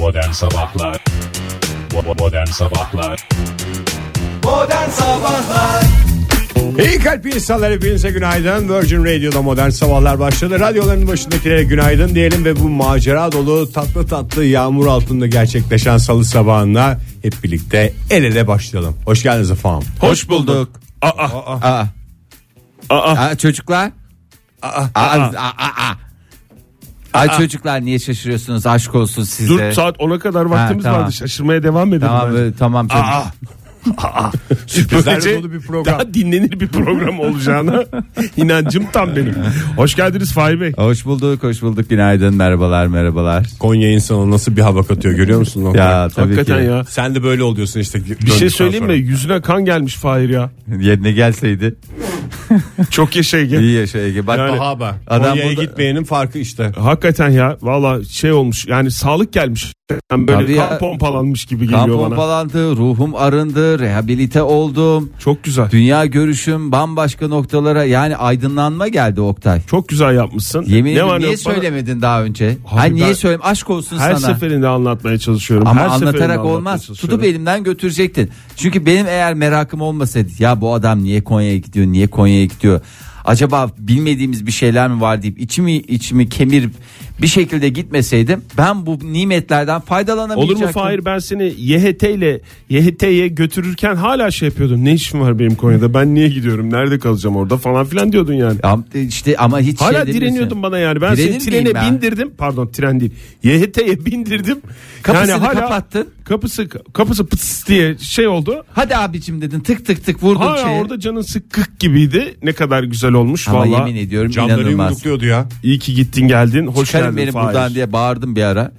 Modern Sabahlar Modern Sabahlar Modern Sabahlar İyi kalp insanlar hepinize günaydın. Virgin Radio'da modern sabahlar başladı. Radyoların başındakilere günaydın diyelim ve bu macera dolu tatlı tatlı yağmur altında gerçekleşen salı sabahında hep birlikte el ele başlayalım. Hoş geldiniz efendim. Hoş bulduk. Aa, Aa, aa. aa, çocuklar. Aa, aa, aa, aa. Ay çocuklar niye şaşırıyorsunuz? Aşk olsun size. Dur saat 10'a kadar vaktimiz tamam. vardı. Şaşırmaya devam edelim. Tamam bence. tamam canım. Sürprizlerle Böylece dolu bir program. Daha dinlenir bir program olacağına inancım tam benim. Hoş geldiniz Fahir Bey. Hoş bulduk, hoş bulduk. Günaydın, merhabalar, merhabalar. Konya insanı nasıl bir hava katıyor görüyor musun? Ya tabii Hakikaten ki. ya. Sen de böyle oluyorsun işte. Bir şey söyleyeyim mi? Yüzüne kan gelmiş Fahir ya. Yerine gelseydi. Çok yaşa Ege. İyi yaşa Ege. Bak Yani- Haber. Adam Konya'ya burada- gitmeyenin farkı işte. Hakikaten ya. Valla şey olmuş. Yani sağlık gelmiş. Yani böyle Tabii kan ya. pompalanmış gibi kan geliyor bana. pompalandı, ruhum arındı, rehabilite oldum. Çok güzel. Dünya görüşüm bambaşka noktalara yani aydınlanma geldi Oktay. Çok güzel yapmışsın. Yemin ederim niye yok bana- söylemedin daha önce? Hayır niye ben- söyleyeyim? Aşk olsun Her sana. seferinde anlatmaya çalışıyorum. Ama Her seferinde anlatarak anlatmaya olmaz. çalışıyorum. Tutup elimden götürecektin. Çünkü benim eğer merakım olmasaydı ya bu adam niye Konya'ya gidiyor, niye Konya'ya gidiyor? Acaba bilmediğimiz bir şeyler mi var deyip içimi içimi kemirip bir şekilde gitmeseydim ben bu nimetlerden faydalanamayacaktım. Olur mu Fahir ben seni YHT ile YHT'ye götürürken hala şey yapıyordum. Ne işim var benim Konya'da ben niye gidiyorum nerede kalacağım orada falan filan diyordun yani. Am- işte ama hiç Hala şey direniyordun bana yani. Ben Direnir seni trene ben? bindirdim. Pardon tren değil. YHT'ye bindirdim. Kapısını yani hala kapattın. Kapısı kapısı pıts diye şey oldu. Hadi abicim dedin tık tık tık vurdun Hala şeye. orada canın sıkkık gibiydi. Ne kadar güzel olmuş Ama valla. yemin ediyorum Camları inanılmaz. yumrukluyordu ya. İyi ki gittin geldin. Hoş Çıkarın geldin beni Fahir. buradan diye bağırdım bir ara.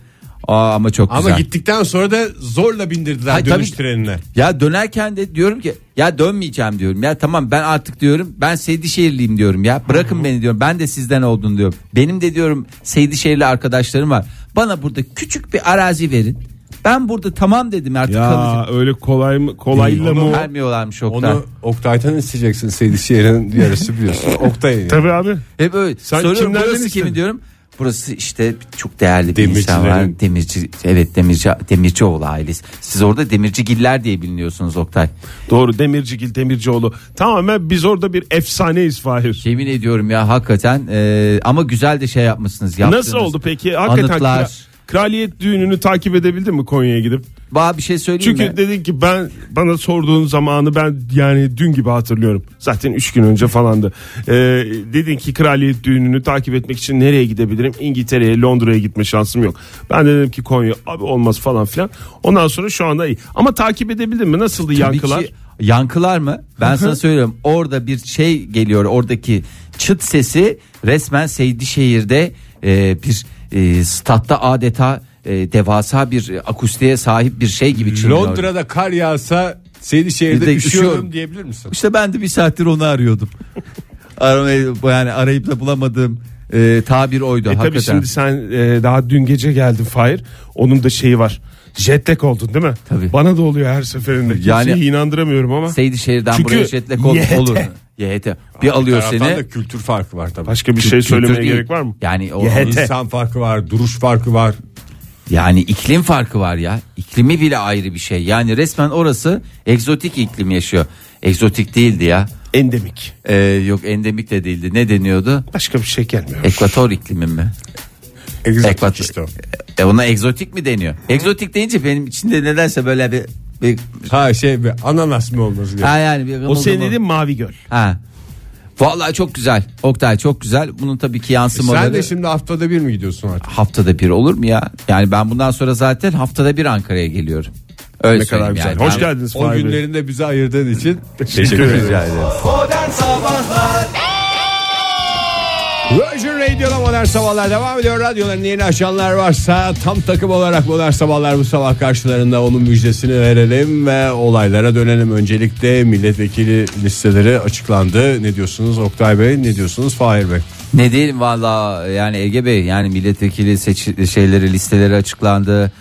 Aa, ama çok Ama güzel. gittikten sonra da zorla bindirdiler Hayır, dönüş tabii- trenine. Ya dönerken de diyorum ki ya dönmeyeceğim diyorum. Ya tamam ben artık diyorum ben Seydişehirliyim diyorum ya. Bırakın beni diyorum. Ben de sizden oldum diyorum. Benim de diyorum Seydişehirli arkadaşlarım var. Bana burada küçük bir arazi verin. Ben burada tamam dedim artık Ya kalacağım. öyle kolay mı kolayla mı? o? Vermiyorlarmış Oktay. Onu Oktay'dan isteyeceksin Seydişehir'in yarısı biliyorsun. Oktay. Tabii abi. Hep öyle. Sen Soruyorum kimlerden burası istedin? kimi diyorum. Burası işte çok değerli bir insan var. Demirci evet Demirci Demircioğlu ailesi. Siz orada Demircigiller diye biliniyorsunuz Oktay. Doğru Demircigil Demircioğlu. Tamamen biz orada bir efsaneyiz Fahir. Yemin ediyorum ya hakikaten e, ama güzel de şey yapmışsınız. Nasıl oldu peki? Hakikaten Anıtlar. Kra- kraliyet düğününü takip edebildin mi Konya'ya gidip? Bana bir şey söyleyeyim Çünkü mi? dedin ki ben bana sorduğun zamanı ben yani dün gibi hatırlıyorum. Zaten 3 gün önce falandı. Ee, dedin ki kraliyet düğününü takip etmek için nereye gidebilirim? İngiltere'ye, Londra'ya gitme şansım yok. Ben de dedim ki Konya abi olmaz falan filan. Ondan sonra şu anda iyi. Ama takip edebildin mi? Nasıldı Tabii yankılar? ki yankılar mı? Ben sana söylüyorum. Orada bir şey geliyor. Oradaki çıt sesi resmen Seydişehir'de e, bir e, statta adeta e, devasa bir akustiğe sahip bir şey gibi çınlıyor. Londra'da kar yağsa Seydişehir'de Bir de üşüyorum üşüyorum. diyebilir misin? İşte ben de bir saattir onu arıyordum. Aramayı yani arayıp da bulamadığım e, tabir oydu E tabii hakikaten. şimdi sen e, daha dün gece geldin Fahir. Onun da şeyi var. Jet lag oldun değil mi? Tabii. Bana da oluyor her seferinde. Yani- Kimseyi inandıramıyorum ama. Seydişehir'den Çünkü buraya ol, YHT. olur. YHT. Bir alıyor taraftan seni. da kültür farkı var tabii. Başka bir şey Kültür söylemeye değil. gerek var mı? Yani o, YHT. İnsan farkı var, duruş farkı var. Yani iklim farkı var ya. İklimi bile ayrı bir şey. Yani resmen orası egzotik iklim yaşıyor. Egzotik değildi ya. Endemik. Ee, yok endemik de değildi. Ne deniyordu? Başka bir şey gelmiyor. Ekvator iklimi mi? Egzotik Ekvator. işte o. E ona egzotik mi deniyor? Egzotik deyince benim içinde nedense böyle bir, bir Ha şey bir ananas mı olması gerekiyor? ha yani bir O senin dediğin Mavi Göl. Ha. Vallahi çok güzel. Oktay çok güzel. Bunun tabii ki yansımaları Sen de şimdi haftada bir mi gidiyorsun artık? haftada bir olur mu ya? Yani ben bundan sonra zaten haftada bir Ankara'ya geliyorum. Öyle Ne kadar söyleyeyim güzel. yani. Hoş Ben- geldiniz O Fahir Bey. günlerinde bize ayırdığın için Teşekkür ederim. Rica ederim. Modern Sabahlar Virgin Radio'da modern sabahlar devam ediyor. Radyolarını yeni açanlar varsa tam takım olarak modern sabahlar bu sabah karşılarında onun müjdesini verelim ve olaylara dönelim. Öncelikle milletvekili listeleri açıklandı. Ne diyorsunuz Oktay Bey? Ne diyorsunuz Fahir Bey? Ne diyelim valla yani Ege Bey yani milletvekili seç şeyleri listeleri açıklandı.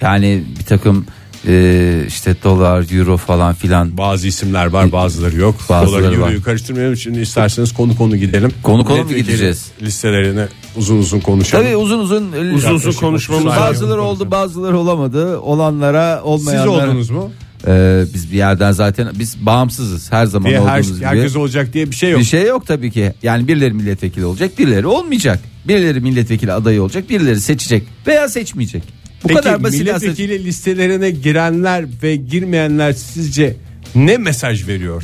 Yani bir takım e, işte dolar, euro falan filan Bazı isimler var bazıları yok. Bazıları Doları var. euroyu karıştırmayalım. Şimdi isterseniz konu konu gidelim. Konu konu mu Milletvekili gideceğiz? Listelerine uzun uzun konuşalım. Tabii uzun uzun Uzun uzun Yaklaşık konuşmamız otuz saniye bazıları oldu bazıları olamadı. Olanlara Siz olmayanlara. oldunuz mu? Ee, biz bir yerden zaten biz bağımsızız her zaman Diye her, olduğumuz gibi. herkes olacak diye bir şey yok. Bir şey yok tabii ki. Yani birileri milletvekili olacak, birileri olmayacak. Birileri milletvekili adayı olacak, birileri seçecek veya seçmeyecek. Bu Peki kadar basit aslında. milletvekili listelerine girenler ve girmeyenler sizce ne mesaj veriyor?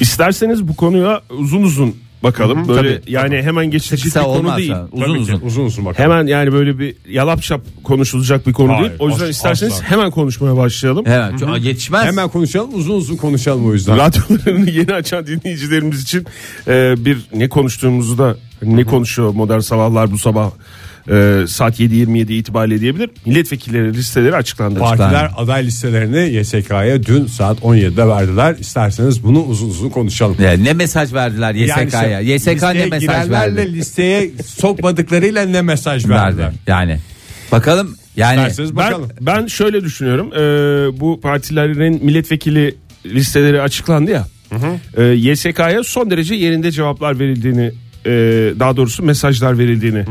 İsterseniz bu konuya uzun uzun bakalım. Böyle Tabii. yani hemen geçilecek Kısa bir konu olmaz değil. ha, uzun Tabii ki, uzun. uzun uzun bakalım. Hemen yani böyle bir yalap şap konuşulacak bir konu Hayır, değil. O yüzden asla, isterseniz asla. hemen konuşmaya başlayalım. Hemen çok yetişmez. Hemen konuşalım uzun uzun konuşalım o yüzden. Radyolarını yeni açan dinleyicilerimiz için e, bir ne konuştuğumuzu da ne konuşuyor modern sabahlar bu sabah e, saat 7.27 itibariyle diyebilir. Milletvekilleri listeleri açıklandı. Partiler aday listelerini YSK'ya dün saat 17'de verdiler. İsterseniz bunu uzun uzun konuşalım. Ya ne mesaj verdiler YSK'ya? Yani YSK ne mesaj verdi? listeye sokmadıklarıyla ne mesaj verdiler? Verdi. Yani bakalım yani İsterseniz Ben, bakalım. ben şöyle düşünüyorum. E, bu partilerin milletvekili listeleri açıklandı ya. E, YSK'ya son derece yerinde cevaplar verildiğini e, daha doğrusu mesajlar verildiğini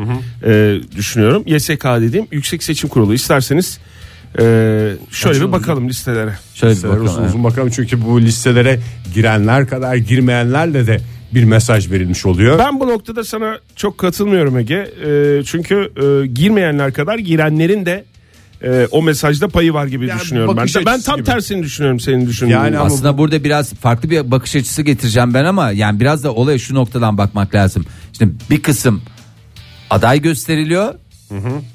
e, düşünüyorum. YSK dediğim Yüksek Seçim Kurulu. İsterseniz e, şöyle bir bakalım listelere. şöyle bir Listelere bakalım. uzun uzun bakalım çünkü bu listelere girenler kadar girmeyenlerle de bir mesaj verilmiş oluyor. Ben bu noktada sana çok katılmıyorum Ege. E, çünkü e, girmeyenler kadar girenlerin de e, o mesajda payı var gibi Yani düşünüyorum. Ben, de, ben tam gibi. tersini düşünüyorum senin düşündüğün. Yani Aslında burada biraz farklı bir bakış açısı getireceğim ben ama yani biraz da olaya şu noktadan bakmak lazım. Şimdi bir kısım aday gösteriliyor.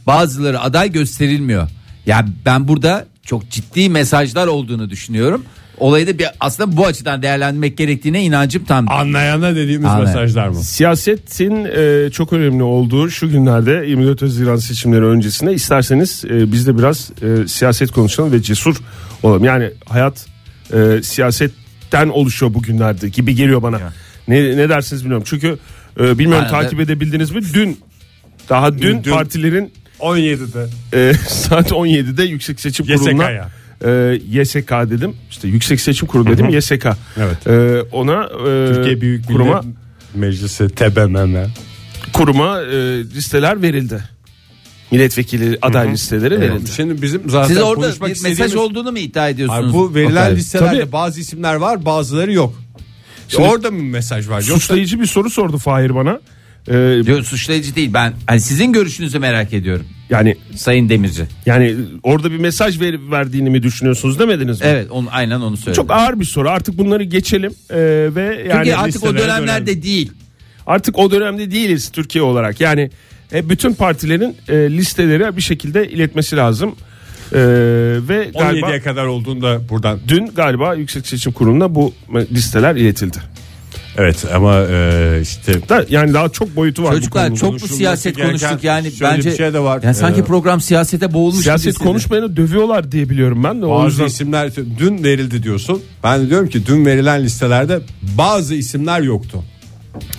Bazıları aday gösterilmiyor. Yani ben burada çok ciddi mesajlar olduğunu düşünüyorum. Olayı da bir aslında bu açıdan değerlendirmek gerektiğine inancım tam. Anlayana dediğimiz Anlayan. mesajlar mı? Siyasetin e, çok önemli olduğu şu günlerde 24 Haziran seçimleri öncesinde isterseniz e, biz de biraz e, siyaset konuşalım ve cesur olalım. Yani hayat e, siyasetten oluşuyor bugünlerde gibi geliyor bana. Ne, ne dersiniz bilmiyorum. Çünkü e, bilmiyorum Aynen. takip edebildiniz mi? Dün daha dün, Dün- partilerin 17'de. e, saat 17'de Yüksek Seçim Kurulu'na YSK'ya. E, YSK dedim. İşte Yüksek Seçim Kurulu dedim YSK. Evet. E, ona e, Türkiye Büyük kuruma Millet Meclisi TBMM. kuruma e, listeler verildi. Milletvekili aday listeleri verildi. Şimdi bizim zaten Siz orada konuşmak bir mesaj istediğimiz... olduğunu mu iddia ediyorsunuz? Ay, bu verilen Oktay? listelerde Tabii. bazı isimler var bazıları yok. Şimdi- Orada mı mesaj var? Yoksa Suçlayıcı bir soru sordu Fahir bana. E, Yok, suçlayıcı değil ben hani sizin görüşünüzü merak ediyorum yani Sayın Demirci. yani orada bir mesaj ver, verdiğini mi düşünüyorsunuz demediniz mi? Evet onu aynen onu söyledim. Çok ağır bir soru. Artık bunları geçelim E, ve yani Çünkü artık o dönemlerde dönelim. değil. Artık o dönemde değiliz Türkiye olarak. Yani e, bütün partilerin e, listeleri bir şekilde iletmesi lazım. E, ve galiba 17'ye kadar olduğunda buradan. dün galiba Yüksek Seçim Kurulu'na bu listeler iletildi. Evet ama e, işte Da, yani daha çok boyutu var. bu Çocuklar konunun. çok bu konuşulması siyaset konuştuk yani bence bir şey de var. Yani sanki Ee, program siyasete boğulmuş Siyaset konuşmayanı dövüyorlar diye biliyorum ben de. O bazı yüzden isimler dün verildi diyorsun. Ben de diyorum ki dün verilen listelerde bazı isimler yoktu.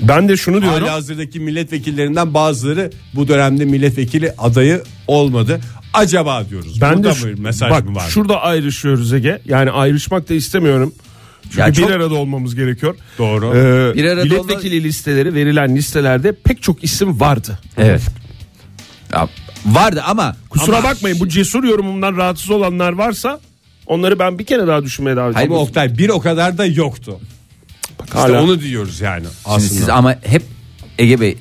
ben de şunu diyorum. Hali hazırdaki milletvekillerinden bazıları bu dönemde milletvekili adayı olmadı. Acaba diyoruz. Ben Burada de şu- mı mesaj bak mı var? şurada ayrışıyoruz Ege. Yani ayrışmak da istemiyorum. Çünkü Ya bir çok- arada olmamız gerekiyor. Doğru. Ee, Bir arada milletvekili listeleri verilen listelerde pek çok isim vardı. Evet. Ya, vardı ama Kusura ama- bakmayın bu cesur yorumumdan rahatsız olanlar varsa onları ben bir kere daha düşünmeye davet ediyorum. Oktay bir o kadar da yoktu. İşte hala- onu diyoruz yani Şimdi aslında. siz ama hep Ege Bey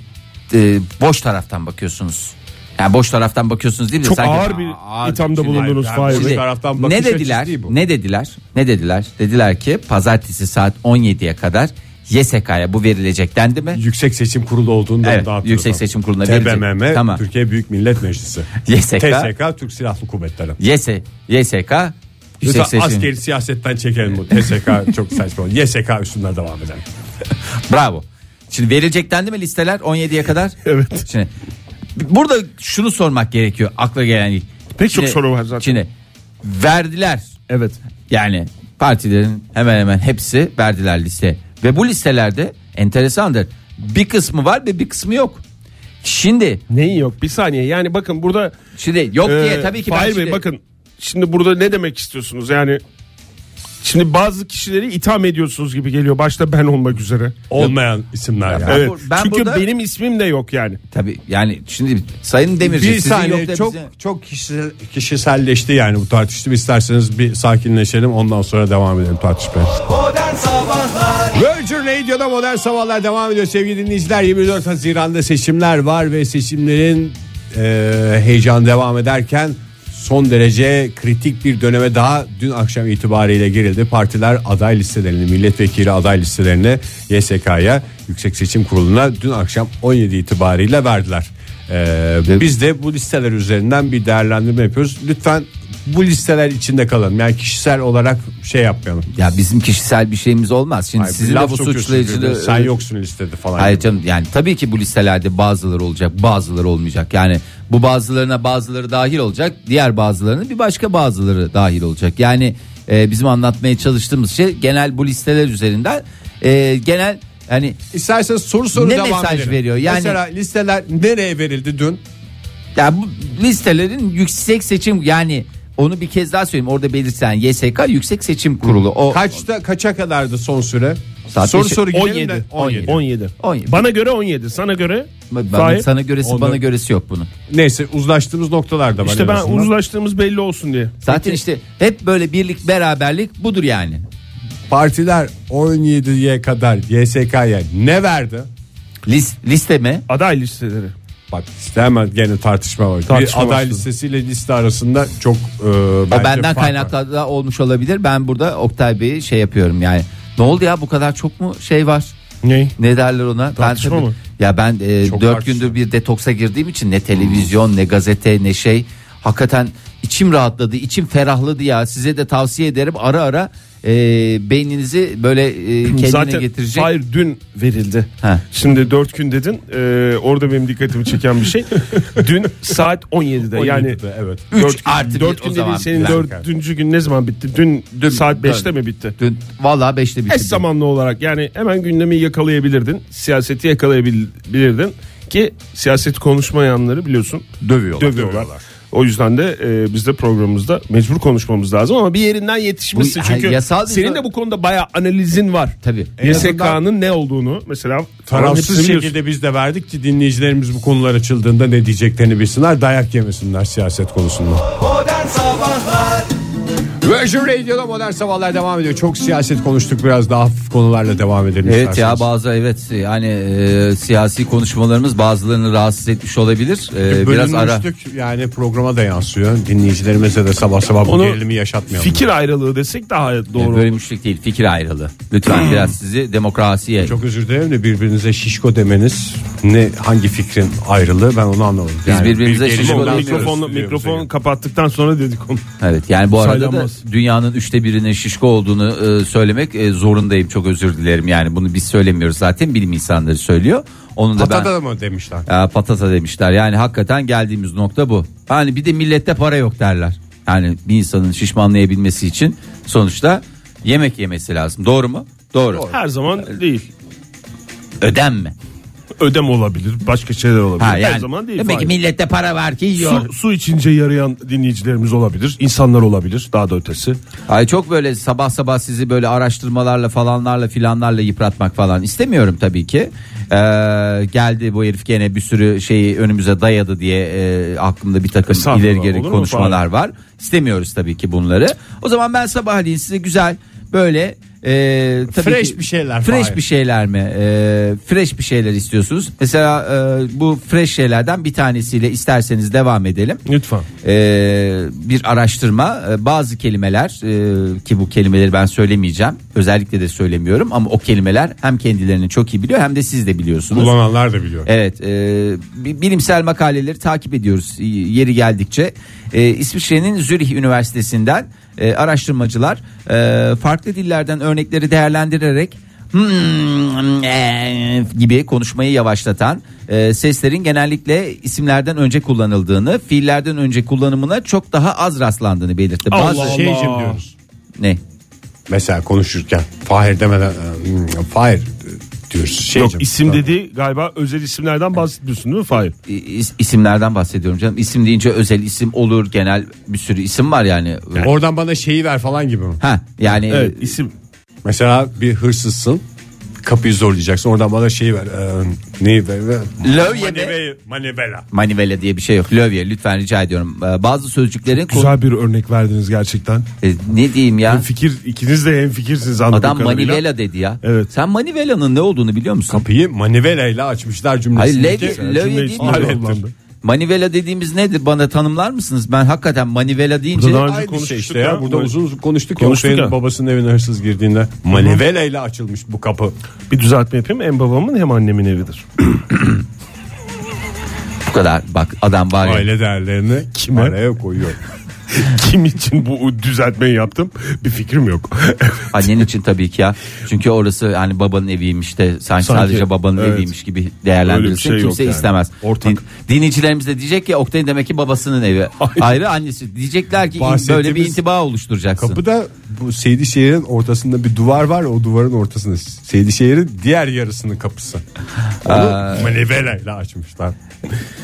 e, boş taraftan bakıyorsunuz. Yani boş taraftan bakıyorsunuz değil mi? Çok Sanki- ağır bir Ağır- ithamda Şimdi- bulundunuz Fahir Bey. Şimdi taraftan bakış ne açısı dediler? değil bu. Ne dediler? Ne dediler? Dediler ki pazartesi saat 17'ye kadar YSK'ya bu verilecek dendi mi? Yüksek Seçim Kurulu olduğunda Evet, da Yüksek Seçim Kurulu'na verecek. TBMM Tamam. Türkiye Büyük Millet Meclisi. YSK TSK Türk Silahlı Kuvvetleri. YS, YSK Yüksek Lütfen Seçim. askeri siyasetten çekelim bu. TSK çok saçma. YSK üstünden devam edelim. Bravo. Şimdi verilecek dendi mi listeler 17'ye kadar? Evet. Şimdi burada şunu sormak gerekiyor akla gelen ilk. Pek çok Şimdi- soru var zaten. Şimdi verdiler. Evet. Yani partilerin hemen hemen hepsi verdiler liste. Ve bu listelerde enteresandır. Bir kısmı var ve bir kısmı yok. Şimdi Neyi yok? Bir saniye. Yani bakın burada şimdi yok diye Ee, tabii ki ben Fahir Bey şimdi- bakın şimdi burada ne demek istiyorsunuz? Yani Şimdi bazı kişileri itham ediyorsunuz gibi geliyor. Başta ben olmak üzere. Olmayan isimler yani. Evet. ben Çünkü burada- benim ismim de yok yani. Tabii yani şimdi Sayın Demirci Bir sizin saniye da çok bize- çok kişisel, kişiselleşti yani bu tartışma. İsterseniz bir sakinleşelim ondan sonra devam edelim tartışmaya. Virgin Radio'da modern sabahlar devam ediyor sevgili dinleyiciler. 24 Haziran'da seçimler var ve seçimlerin e, heyecanı devam ederken son derece kritik bir döneme daha dün akşam itibariyle girildi. Partiler aday listelerini, milletvekili aday listelerini YSK'ya, Yüksek Seçim Kurulu'na dün akşam 17 itibariyle verdiler. E, biz de bu listeler üzerinden bir değerlendirme yapıyoruz. Lütfen bu listeler içinde kalalım. Yani kişisel olarak şey yapmayalım. ya bizim kişisel bir şeyimiz olmaz. Şimdi Hayır, sizin de bu suçlayıcılığı sen yoksun listede falan. Hayır canım yani tabii ki bu listelerde bazıları olacak bazıları olmayacak yani bu bazılarına bazıları dahil olacak diğer bazılarına bir başka bazıları dahil olacak yani e, bizim anlatmaya çalıştığımız şey genel bu listeler üzerinden e, genel yani İsterseniz soru soru Ne devam mesaj edelim. veriyor? Yani- Mesela listeler nereye verildi dün? ya bu listelerin yüksek seçim yani onu bir kez daha söyleyeyim orada belirtilen YSK Yüksek Seçim Kurulu o Kaçta kaça kadardı son süre? Saat soru beşi- soru gidelim 17. de 17. 17. 17. Bana göre 17. Sana göre? bana, Fahir? sana göresi bana göresi yok bunun. Neyse uzlaştığımız noktalar da var. İşte en ben azından. uzlaştığımız belli olsun diye. Zaten işte hep böyle birlik beraberlik budur yani. Partiler 17'ye kadar YSK'ya ne verdi? Lis, liste mi? Aday listeleri. Bak işte hemen gene tartışma var. Tartışma bir aday başladı. listesiyle liste arasında çok e, O benden kaynaklı da olmuş olabilir. Ben burada Oktay Bey'i şey yapıyorum yani. Ne oldu ya bu kadar çok mu şey var? Ne? Ne derler ona? Tartışma ben tabii- mı? Ya ben e, Çok dört tartışma. gündür bir detoksa girdiğim için ne televizyon ne gazete ne şey. Hakikaten içim rahatladı, içim ferahladı ya. Size de tavsiye ederim ara ara e, beyninizi böyle e, kendine Zaten getirecek. hayır dün verildi. Ha. Şimdi dört gün dedin. Ee, orada benim dikkatimi çeken bir şey. dün saat 17'de. Yani 17'de, evet. Üç dört, artı bir dört o gün zaman dediğin senin bir dördüncü gün ne zaman bitti? Dün, Dün- saat 5'te dön. mi bitti? Dün vallahi beşte bitti. Eş zamanlı olarak yani hemen gündemi yakalayabilirdin. Siyaseti yakalayabilirdin. Ki siyaseti konuşmayanları biliyorsun Dövüyorlar. dövüyorlar. O yüzden de e, biz de programımızda mecbur konuşmamız lazım ama bir yerinden yetişmişsin. Bu- Çünkü yasal senin de bu konuda bayağı analizin var. Tabii. YSK'nın ne olduğunu mesela Tarafsız şekilde biz de verdik ki dinleyicilerimiz bu konular açıldığında ne diyeceklerini bilsinler. Dayak yemesinler siyaset konusunda. Modern Sabahlar Virgin Radio'da modern sabahlar devam ediyor. Çok siyaset konuştuk biraz daha hafif konularla devam edelim. Evet isterseniz. ya bazı evet yani e, siyasi konuşmalarımız bazılarını rahatsız etmiş olabilir. E, biraz ara. Yani programa da yansıyor. Dinleyicilerimize de sabah sabah bu Onu gerilimi yaşatmayalım. Fikir ayrılığı desek daha doğru. Yani bölünmüşlük değil fikir ayrılığı. Lütfen biraz sizi demokrasiye. Çok özür dilerim de birbirinize şişko demeniz ne hangi fikrin ayrılığı ben onu anlamadım. Biz birbirimize bir şişko demiyoruz. mikrofonu geldik. kapattıktan sonra dedik onu. Evet yani bu arada da Saylanmaz. Dünyanın üçte birinin şişko olduğunu e, söylemek e, zorundayım. Çok özür dilerim yani bunu biz söylemiyoruz zaten bilim insanları söylüyor. Onu da ben Patada mı demişler? Ya patata demişler. Yani hakikaten geldiğimiz nokta bu. Yani bir de millette para yok derler. Yani bir insanın şişmanlayabilmesi için sonuçta yemek yemesi lazım. Doğru mu? Doğru. Her zaman değil. Ödenme. Ödem olabilir, başka şeyler olabilir. Ha yani Her zaman değil. demek ki millette para var ki yiyor. Su, su içince yarayan dinleyicilerimiz olabilir. insanlar olabilir. Daha da ötesi. Ay çok böyle sabah sabah sizi böyle araştırmalarla falanlarla filanlarla yıpratmak falan istemiyorum tabii ki. Ee, geldi bu herif gene bir sürü şeyi önümüze dayadı diye e, aklımda bir takım Estağfurullah, ileri geri konuşmalar var. İstemiyoruz tabii ki bunları. O zaman ben sabahleyin size güzel böyle e, tabii Fresh ki- bir şeyler, Fresh bir şeyler mi? E, fresh bir şeyler istiyorsunuz. Mesela e, bu fresh şeylerden bir tanesiyle isterseniz devam edelim. Lütfen. Ee, bir araştırma e, bazı kelimeler e, ki bu kelimeleri ben söylemeyeceğim özellikle de söylemiyorum ama o kelimeler hem kendilerini çok iyi biliyor hem de siz de biliyorsunuz. Kullananlar da biliyor. Evet e, bi- bilimsel makaleleri takip ediyoruz yeri geldikçe. E, İsviçre'nin Zürih Üniversitesi'nden e, araştırmacılar e, farklı dillerden örnekleri değerlendirerek "Hmm, eh" gibi konuşmayı yavaşlatan e, seslerin genellikle isimlerden önce kullanıldığını, fiillerden önce kullanımına çok daha az rastlandığını belirtti. Allah Bazı Allah. Şeycim diyoruz. ne? Mesela konuşurken Fahir demeden "Hmm, Fahir diyoruz. Şey Yok canım, isim tamam. dedi galiba özel isimlerden bahsetmiyorsun değil mi Fahir? İ- isimlerden bahsediyorum canım. İsim deyince özel isim olur, genel bir sürü isim var yani. Oradan bana şeyi ver falan gibi mi? Ha yani Evet isim Mesela bir hırsızsın. Kapıyı zorlayacaksın. Oradan bana şeyi ver. Ee, neyi ver? ver. Lövye mi? Manivela. Manivela. Manivela diye bir şey yok. Lövye lütfen rica ediyorum. Ee, Bazı sözcüklerin güzel bir örnek verdiniz gerçekten. E, ne diyeyim ya? Hem fikir ikiniz de hem fikirsiniz anladığım Adam kadarıyla. manivela dedi ya. Evet. Sen manivelanın ne olduğunu biliyor musun? Kapıyı manivela ile açmışlar Hayır cümlesindeki. levye, değil mi? Manivela dediğimiz nedir? Bana tanımlar mısınız? Ben hakikaten manivela deyince Burada daha önce şey işte ya. Burada uzun uzun konuştuk, Konuştuk ya. Babasının evine hırsız girdiğinde manivela ile açılmış bu kapı. Bir düzeltme yapayım hem babamın hem annemin evidir. bu kadar. Bak adam var ya. Aile değerlerini Kime? araya koyuyor. Kim için bu düzeltmeyi yaptım bir fikrim yok. Annen için tabii ki ya. Çünkü orası yani babanın eviymiş de sanki, Sanki, sadece babanın evet. eviymiş gibi değerlendirilsin. Şey Kimse yani. istemez. Ortak. Din- dinleyicilerimiz de diyecek ki Oktay'ın demek ki babasının evi. Ayrı annesi. Diyecekler ki böyle bir intiba oluşturacaksın. Kapıda bu Seydişehir'in ortasında bir duvar var. O duvarın ortasında Seydişehir'in diğer yarısının kapısı. Onu manivela ile açmışlar.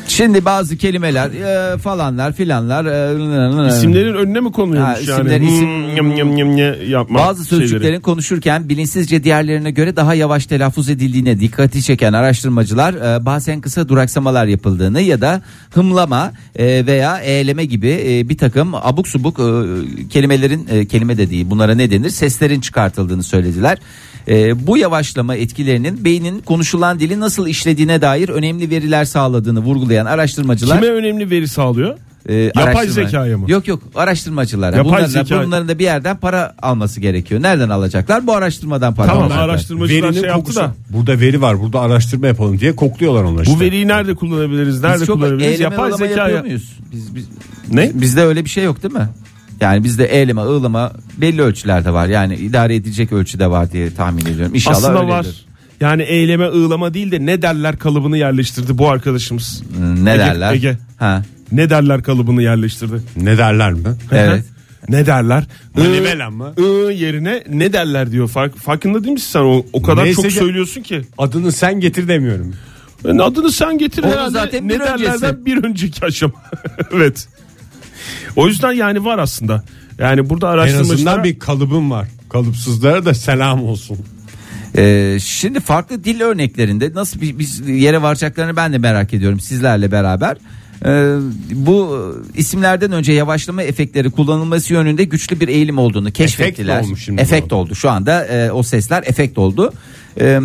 Şimdi bazı kelimeler e, falanlar filanlar e, İsimlerin önüne mi konuyormuş Ha, yani? isimler, isim- Hmm, yam, yam, yam, ye yapma Bazı sözcüklerin şeyleri. konuşurken bilinçsizce diğerlerine göre daha yavaş telaffuz edildiğine dikkati çeken araştırmacılar e, bazen kısa duraksamalar yapıldığını ya da hımlama e, veya eğleme gibi e, bir takım abuk subuk e, kelimelerin e, kelime de değil bunlara ne denir seslerin çıkartıldığını söylediler. E, bu yavaşlama etkilerinin beynin konuşulan dili nasıl işlediğine dair önemli veriler sağladığını vurgulayan araştırmacılar Kime önemli veri sağlıyor? E, Yapay araştırma- zekaya mı? Yok yok araştırmacılara. Yapay bunların, zeka- bunların da bir yerden para alması gerekiyor. Nereden alacaklar? Bu araştırmadan para Tamam alacaklar. araştırmacılar Verinin şey yaptı kokusu. da. Burada veri var. Burada araştırma yapalım diye kokluyorlar onlar işte. Bu veriyi nerede kullanabiliriz? Nerede Biz çok kullanabiliriz? eyleme Yapay zekaya. yapıyor muyuz? Biz, biz, Ne? Bizde öyle bir şey yok değil mi? Yani bizde eyleme, ığlama belli ölçülerde var. Yani idare edilecek ölçüde var diye tahmin ediyorum. İnşallah Aslında öyledir. var. Yani eyleme ığlama değil de ne derler kalıbını yerleştirdi bu arkadaşımız. Ne Ege- derler? Ege. Ha. Ne derler kalıbını yerleştirdi. Ne derler mi? Evet. ne derler? Manivela mı? I yerine ne derler diyor. Fark, farkında değil misin sen? O, o kadar Neyse çok ki- söylüyorsun ki. Adını sen getir demiyorum. Ben adını sen getir Onu herhalde. zaten ne bir derlerden öncesi. bir önceki aşama. evet. O yüzden yani var aslında. Yani burada En araştırmacılar azından bir kalıbım var. Kalıpsızlara da selam olsun. Ee, şimdi farklı dil örneklerinde nasıl bir, bir yere varacaklarını ben de merak ediyorum sizlerle beraber. Ee, bu e, isimlerden önce yavaşlama efektleri kullanılması yönünde güçlü bir eğilim olduğunu keşfettiler. mi olmuş şimdi efekt oldu. Şu anda e, o sesler efekt oldu. Ee,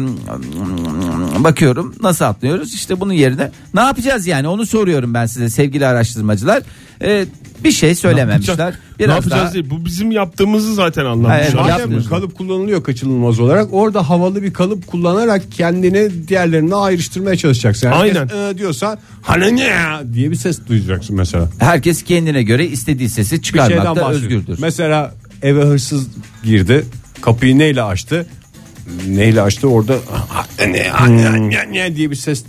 bakıyorum nasıl atlıyoruz işte bunun yerine ne yapacağız yani onu soruyorum ben size sevgili araştırmacılar. Ee, bir şey söylememişler. ne Biraz yapacağız daha- değil. Bu bizim yaptığımızı zaten anlamış. Madem- kalıp kullanılıyor kaçınılmaz olarak orada havalı bir kalıp kullanarak kendini diğerlerinden ayrıştırmaya çalışacaksın. Yani Aynen. herkes, "Ee" diyorsa hani ne ya?" diye bir ses duyacaksın mesela. Herkes kendine göre istediği sesi çıkarmakta özgürdür. Mesela eve hırsız girdi. Kapıyı neyle açtı? Neyle açtı orada ne, ne, ne, ne diye bir ses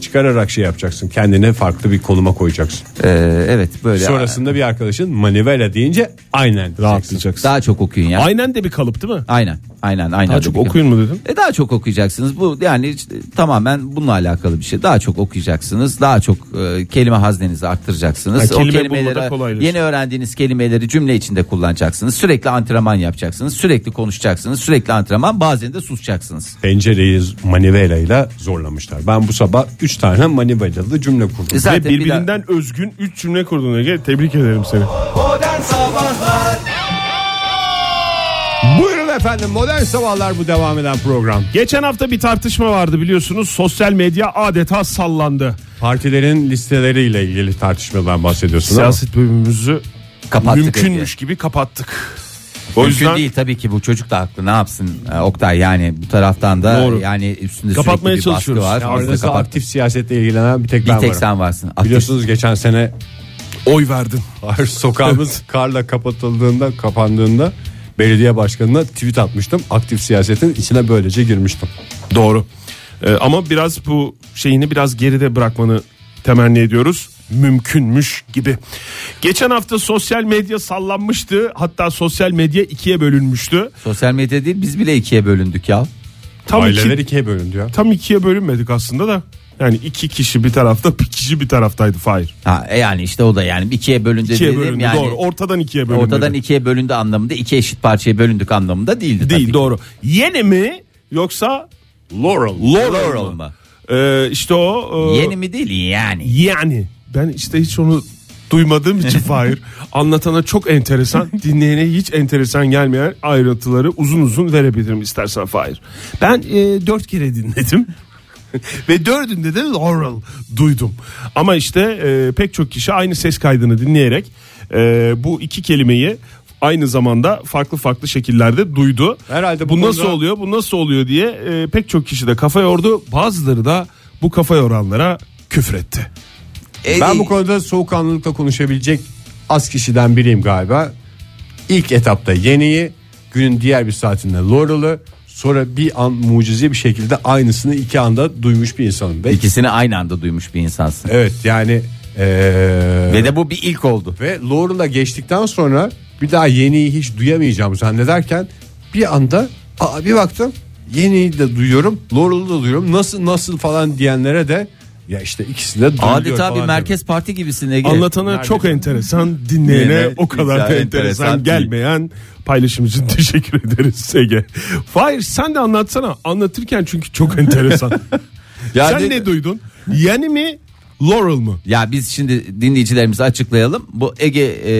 çıkararak şey yapacaksın. Kendine farklı bir konuma koyacaksın. Ee, evet böyle. Sonrasında bir arkadaşın manivela deyince aynen diyeceksin. Rahatlayacaksın. Daha çok okuyun ya. Aynen de bir kalıp değil mi? Aynen. Aynen. Aynen. Daha çok okuyun mu dedim? E daha çok okuyacaksınız. Bu yani işte tamamen bununla alakalı bir şey. Daha çok okuyacaksınız. Daha çok e, kelime haznenizi arttıracaksınız. Ha, o kelime kelimeleri bulmada kolaylaşır. yeni öğrendiğiniz kelimeleri cümle içinde kullanacaksınız. Sürekli antrenman yapacaksınız. Sürekli konuşacaksınız. Sürekli antrenman. Bazen de susacaksınız. Pencereyi manivela ile zorlamışlar. Ben bu sabah 3 tane manivelalı cümle kurdum. E zaten Ve bir birbirinden özgün 3 cümle kurdun Ege. Tebrik ederim seni. Modern Sabahlar efendim modern sabahlar bu devam eden program. Geçen hafta bir tartışma vardı biliyorsunuz. Sosyal medya adeta sallandı. Partilerin listeleriyle ilgili tartışmadan bahsediyorsun Siyaset bölümümüzü Kapattık mümkünmüş gibi kapattık. O Mümkün yüzden değil tabii ki bu çocuk da haklı. Ne yapsın e, Oktay yani bu taraftan da Doğru. yani üstünde Kapatmaya sürekli bir baskı çalışıyoruz. var. Ya Aranızda aktif siyasetle ilgilenen bir tek Bir ben tek varım. sen varsın. Aktif- Biliyorsunuz geçen sene oy verdin. Sokağımız karla kapatıldığında kapandığında belediye başkanına tweet atmıştım. Aktif siyasetin içine böylece girmiştim. Doğru. Ee, ama biraz bu şeyini biraz geride bırakmanı temenni ediyoruz. Mümkünmüş gibi. Geçen hafta sosyal medya sallanmıştı. Hatta sosyal medya ikiye bölünmüştü. Sosyal medya değil biz bile ikiye bölündük ya. Tam Aileler iki, ikiye bölündü ya. tam ikiye bölünmedik aslında da. Yani iki kişi bir tarafta bir kişi bir taraftaydı Fahir. Ha, e yani işte o da yani ikiye bölündü İkiye dedim bölündü yani. doğru. Ortadan ikiye bölündü. Ortadan ikiye bölündü anlamında iki eşit parçaya bölündük anlamında değildi. Değil tabii. doğru. Yeni mi yoksa Laurel. Laurel, Laurel mı? mı? Ee, işte o. e, Yeni mi değil yani. Yani ben işte hiç onu duymadığım için Fahir anlatana çok enteresan dinleyene hiç enteresan gelmeyen ayrıntıları uzun uzun verebilirim istersen Fahir. Ben e, dört kere dinledim. Ve dördünde de Laurel duydum. Ama işte e, pek çok kişi aynı ses kaydını dinleyerek e, bu iki kelimeyi aynı zamanda farklı farklı şekillerde duydu. Herhalde bu bu, nasıl konuda- oluyor bu nasıl oluyor diye e, pek çok kişi de kafa yordu. Bazıları da bu kafa yoranlara küfretti. E, Ben bu konuda soğukkanlılıkla konuşabilecek az kişiden biriyim galiba. İlk etapta Yeni'yi, günün diğer bir saatinde Laurel'ı, sonra bir an mucize bir şekilde aynısını iki anda duymuş bir insanım. Ve ikisini aynı anda duymuş bir insansın. evet yani eee, Ve de bu bir ilk oldu. ve Laurel'a geçtikten sonra bir daha Yeni'yi hiç duyamayacağım zannederken bir anda aa, bir baktım Yeni'yi de duyuyorum, Laurel'ı da duyuyorum. Nasıl nasıl falan diyenlere de ya işte ikisi de duyuluyor Adeta bir falan merkez parti gibisin Ege. Anlatana Nerede? çok enteresan, dinleyene Dinleyene o kadar da enteresan, enteresan değil. gelmeyen paylaşım için teşekkür ederiz Ege. Fahir sen de anlatsana. Anlatırken çünkü çok enteresan. Ya sen de- ne duydun? Yani mi Laurel mı? Ya biz şimdi dinleyicilerimize açıklayalım. Bu Ege e,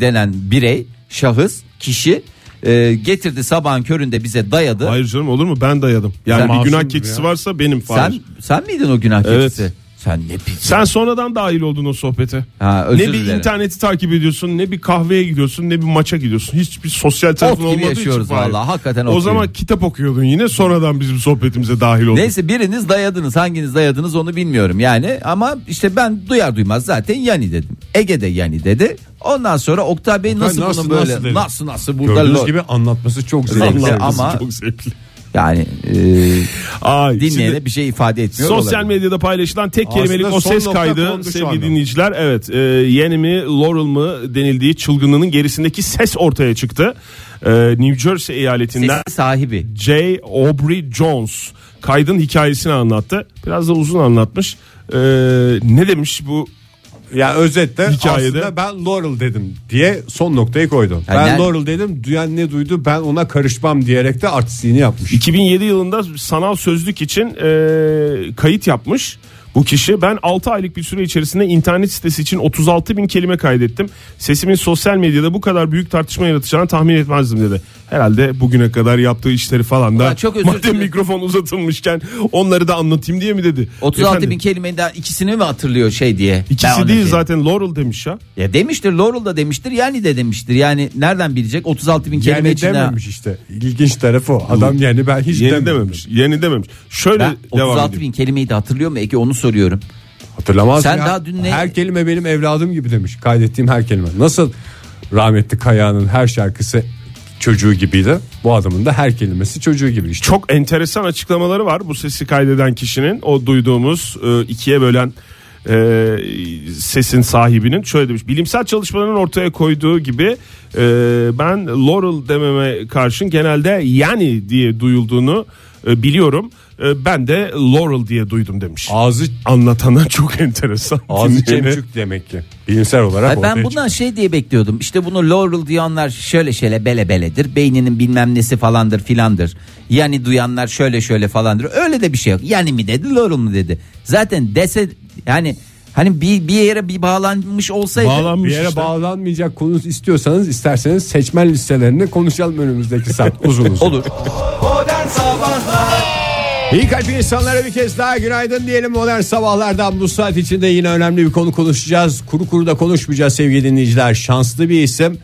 denen birey, şahıs, kişi e, getirdi sabahın köründe bize dayadı. Hayır canım olur mu? Ben dayadım. Yani Sen bir günah keçisi ya. varsa benim Fahir. sen sen miydin o günah Evet. Sen ne pis. Sen sonradan dahil oldun o sohbete. Ha, özür ne bir dilerim. interneti takip ediyorsun, ne bir kahveye gidiyorsun, ne bir maça gidiyorsun. Hiçbir sosyal tarafın olmadığı için. yaşıyoruz Fahir. vallahi, hakikaten O zaman kitap okuyordun yine sonradan bizim sohbetimize dahil oldun. Neyse biriniz dayadınız hanginiz dayadınız onu bilmiyorum yani ama işte ben duyar duymaz zaten yani dedim. Ege de yani dedi. Ondan sonra Oktay Bey nasıl, nasıl, bunu böyle nasıl nasıl nasıl burada Gördüğünüz gibi anlatması çok Zevkli zevkli. ama- Çok zevkli. Yani e, Ay, dinleyene şimdi- bir şey ifade etmiyor. Sosyal olabilir. medyada paylaşılan tek Aslında kelimelik o ses kaydı sevgili dinleyiciler. Evet e, yeni mi Laurel mı denildiği çılgınlığının gerisindeki ses ortaya çıktı. E, New Jersey eyaletinden Sesi sahibi. J. Aubrey Jones kaydın hikayesini anlattı. Biraz da uzun anlatmış. E, ne demiş bu Ya özetle Hikayede- aslında ben Laurel dedim diye son noktayı koydu. Yani ben yani- Laurel dedim duyan ne duydu ben ona karışmam diyerek de artistliğini yapmış. 2007 yılında sanal sözlük için e, kayıt yapmış. Bu kişi ben 6 aylık bir süre içerisinde internet sitesi için 36 bin kelime kaydettim. Sesimin sosyal medyada bu kadar büyük tartışma yaratacağını tahmin etmezdim dedi. Herhalde bugüne kadar yaptığı işleri falan da Ulan çok özür madem dilerim. mikrofon uzatılmışken onları da anlatayım diye mi dedi. 36 Efendim, bin kelimeden ikisini mi hatırlıyor şey diye. Ben İkisi onu değil şey- zaten Laurel demiş ya. Ya demiştir Laurel da demiştir yani de demiştir. Yani nereden bilecek 36 bin kelime Yani içinde. dememiş işte. İlginç tarafı o. Adam yani ben hiç Yeni demedim. dememiş. Yeni dememiş. Şöyle Ben devam 36 edeyim. bin kelimeyi de hatırlıyor mu Ege onu soruyorum. Hatırlamaz Sen ya. daha dün ne- Her kelime benim evladım gibi demiş. Kaydettiğim her kelime. Nasıl rahmetli Kaya'nın her şarkısı çocuğu gibiydi. Bu adamın da her kelimesi çocuğu gibi işte. Çok enteresan açıklamaları var bu sesi kaydeden kişinin o duyduğumuz e, ikiye bölen e, sesin sahibinin şöyle demiş bilimsel çalışmaların ortaya koyduğu gibi e, ben Laurel dememe karşın genelde yani diye duyulduğunu biliyorum ben de Laurel diye duydum demiş. Ağzı Anlatana çok enteresan. ağzı çemçük demek ki. Bilimsel olarak Ay ben bundan şey diye bekliyordum. İşte bunu Laurel diyenler şöyle şöyle bele beledir. Beyninin bilmem nesi falandır filandır. Yani duyanlar şöyle şöyle falandır. Öyle de bir şey yok. Yani mi dedi Laurel mu dedi. Zaten dese yani hani bir, bir yere bir bağlanmış olsaydı. Bağlanmış Bir yere işte. bağlanmayacak konu istiyorsanız isterseniz seçmen listelerini konuşalım önümüzdeki saat uzun uzun. Olur. Modern Sabahlar İyi kalp insanlara bir kez daha günaydın diyelim modern sabahlardan bu saat içinde yine önemli bir konu konuşacağız. Kuru kuru da konuşmayacağız sevgili dinleyiciler. Şanslı bir isim.